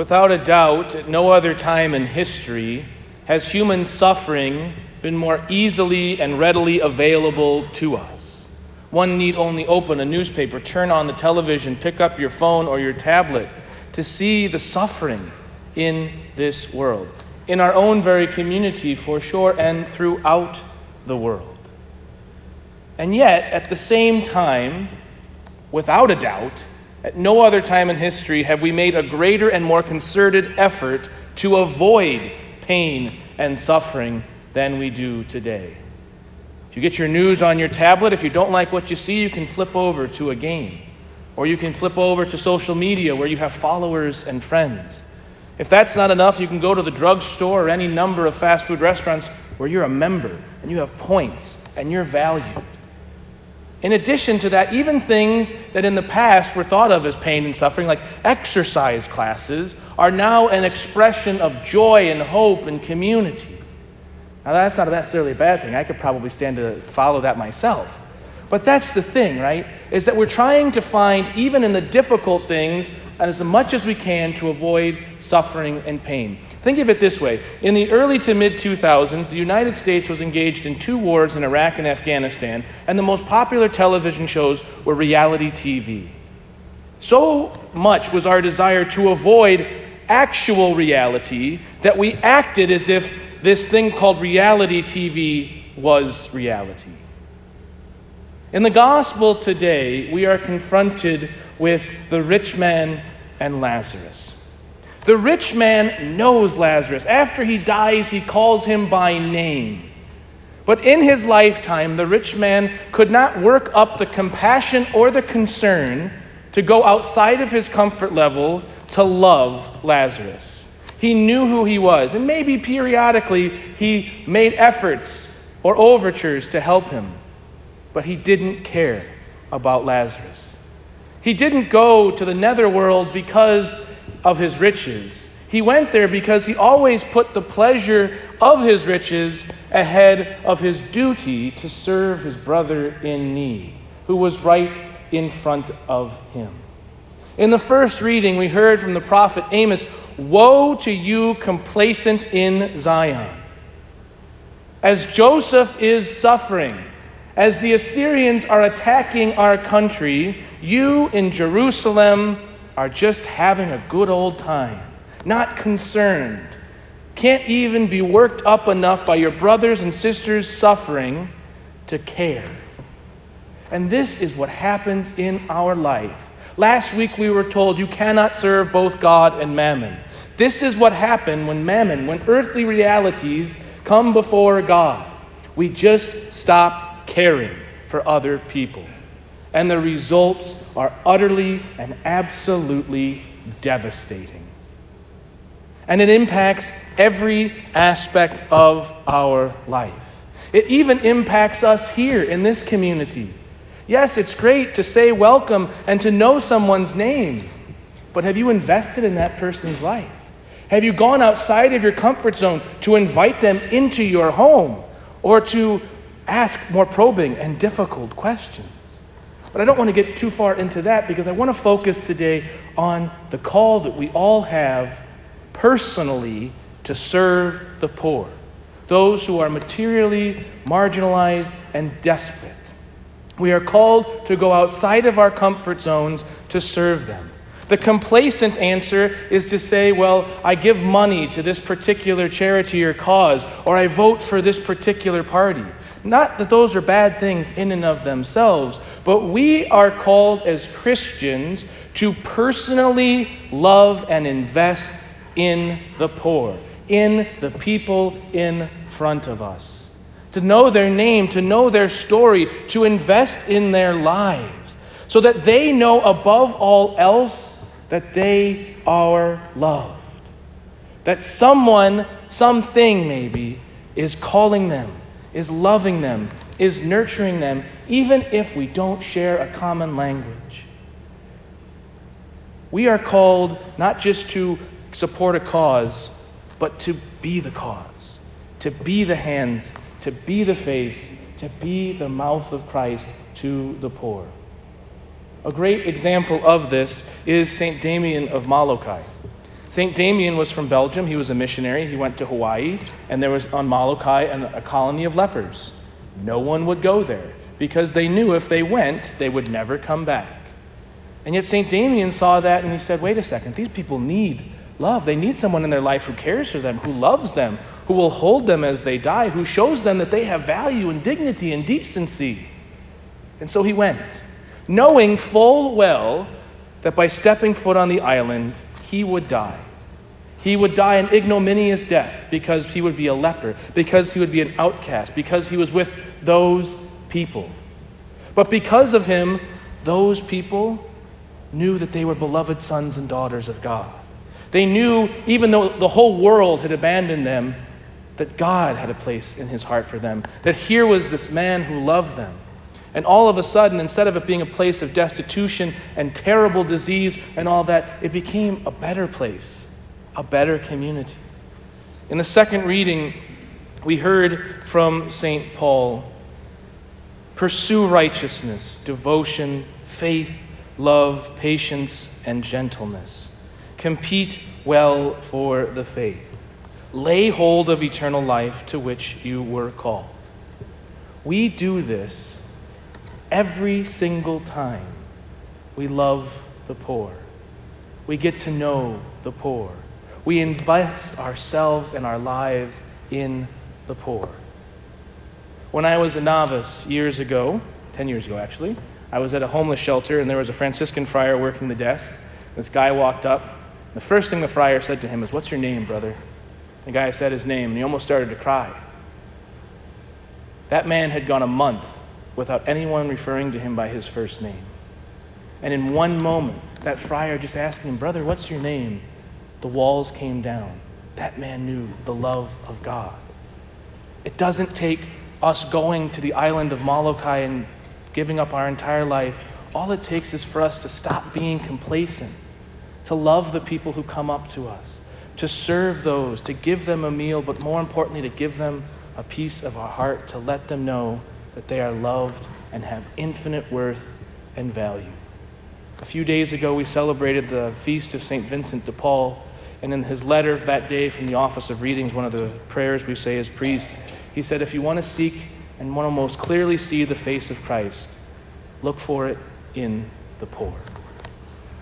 Without a doubt, at no other time in history has human suffering been more easily and readily available to us. One need only open a newspaper, turn on the television, pick up your phone or your tablet to see the suffering in this world, in our own very community, for sure, and throughout the world. And yet, at the same time, without a doubt, at no other time in history have we made a greater and more concerted effort to avoid pain and suffering than we do today. If you get your news on your tablet, if you don't like what you see, you can flip over to a game. Or you can flip over to social media where you have followers and friends. If that's not enough, you can go to the drugstore or any number of fast food restaurants where you're a member and you have points and you're valued. In addition to that, even things that in the past were thought of as pain and suffering, like exercise classes, are now an expression of joy and hope and community. Now, that's not necessarily a bad thing. I could probably stand to follow that myself. But that's the thing, right? Is that we're trying to find, even in the difficult things, as much as we can to avoid suffering and pain. Think of it this way In the early to mid 2000s, the United States was engaged in two wars in Iraq and Afghanistan, and the most popular television shows were reality TV. So much was our desire to avoid actual reality that we acted as if this thing called reality TV was reality. In the gospel today, we are confronted with the rich man and Lazarus. The rich man knows Lazarus. After he dies, he calls him by name. But in his lifetime, the rich man could not work up the compassion or the concern to go outside of his comfort level to love Lazarus. He knew who he was, and maybe periodically he made efforts or overtures to help him, but he didn't care about Lazarus. He didn't go to the netherworld because of his riches. He went there because he always put the pleasure of his riches ahead of his duty to serve his brother in need, who was right in front of him. In the first reading, we heard from the prophet Amos Woe to you, complacent in Zion! As Joseph is suffering, as the Assyrians are attacking our country, you in Jerusalem are just having a good old time, not concerned, can't even be worked up enough by your brothers and sisters suffering to care. And this is what happens in our life. Last week we were told you cannot serve both God and mammon. This is what happened when mammon, when earthly realities come before God. We just stop caring for other people and the results are utterly and absolutely devastating. And it impacts every aspect of our life. It even impacts us here in this community. Yes, it's great to say welcome and to know someone's name, but have you invested in that person's life? Have you gone outside of your comfort zone to invite them into your home or to ask more probing and difficult questions? But I don't want to get too far into that because I want to focus today on the call that we all have personally to serve the poor, those who are materially marginalized and desperate. We are called to go outside of our comfort zones to serve them. The complacent answer is to say, well, I give money to this particular charity or cause, or I vote for this particular party. Not that those are bad things in and of themselves, but we are called as Christians to personally love and invest in the poor, in the people in front of us. To know their name, to know their story, to invest in their lives, so that they know above all else that they are loved. That someone, something maybe, is calling them, is loving them, is nurturing them, even if we don't share a common language. We are called not just to support a cause, but to be the cause, to be the hands, to be the face, to be the mouth of Christ to the poor. A great example of this is St. Damien of Molokai. St. Damien was from Belgium. He was a missionary. He went to Hawaii, and there was on Molokai a colony of lepers. No one would go there because they knew if they went, they would never come back. And yet, St. Damien saw that and he said, wait a second, these people need love. They need someone in their life who cares for them, who loves them, who will hold them as they die, who shows them that they have value and dignity and decency. And so he went, knowing full well that by stepping foot on the island, he would die. He would die an ignominious death because he would be a leper, because he would be an outcast, because he was with those people. But because of him, those people knew that they were beloved sons and daughters of God. They knew, even though the whole world had abandoned them, that God had a place in his heart for them. That here was this man who loved them. And all of a sudden, instead of it being a place of destitution and terrible disease and all that, it became a better place, a better community. In the second reading, we heard from St. Paul pursue righteousness, devotion, faith, love, patience, and gentleness. Compete well for the faith. Lay hold of eternal life to which you were called. We do this every single time we love the poor. We get to know the poor. We invest ourselves and our lives in the poor. When I was a novice years ago, 10 years ago actually, I was at a homeless shelter and there was a Franciscan friar working the desk. This guy walked up. The first thing the friar said to him is, What's your name, brother? The guy said his name and he almost started to cry. That man had gone a month without anyone referring to him by his first name. And in one moment, that friar just asking him, Brother, what's your name? The walls came down. That man knew the love of God. It doesn't take us going to the island of Molokai and giving up our entire life, all it takes is for us to stop being complacent, to love the people who come up to us, to serve those, to give them a meal, but more importantly, to give them a piece of our heart, to let them know that they are loved and have infinite worth and value. A few days ago, we celebrated the feast of St. Vincent de Paul, and in his letter that day from the Office of Readings, one of the prayers we say as priests, he said, If you want to seek and want to most clearly see the face of Christ, look for it in the poor.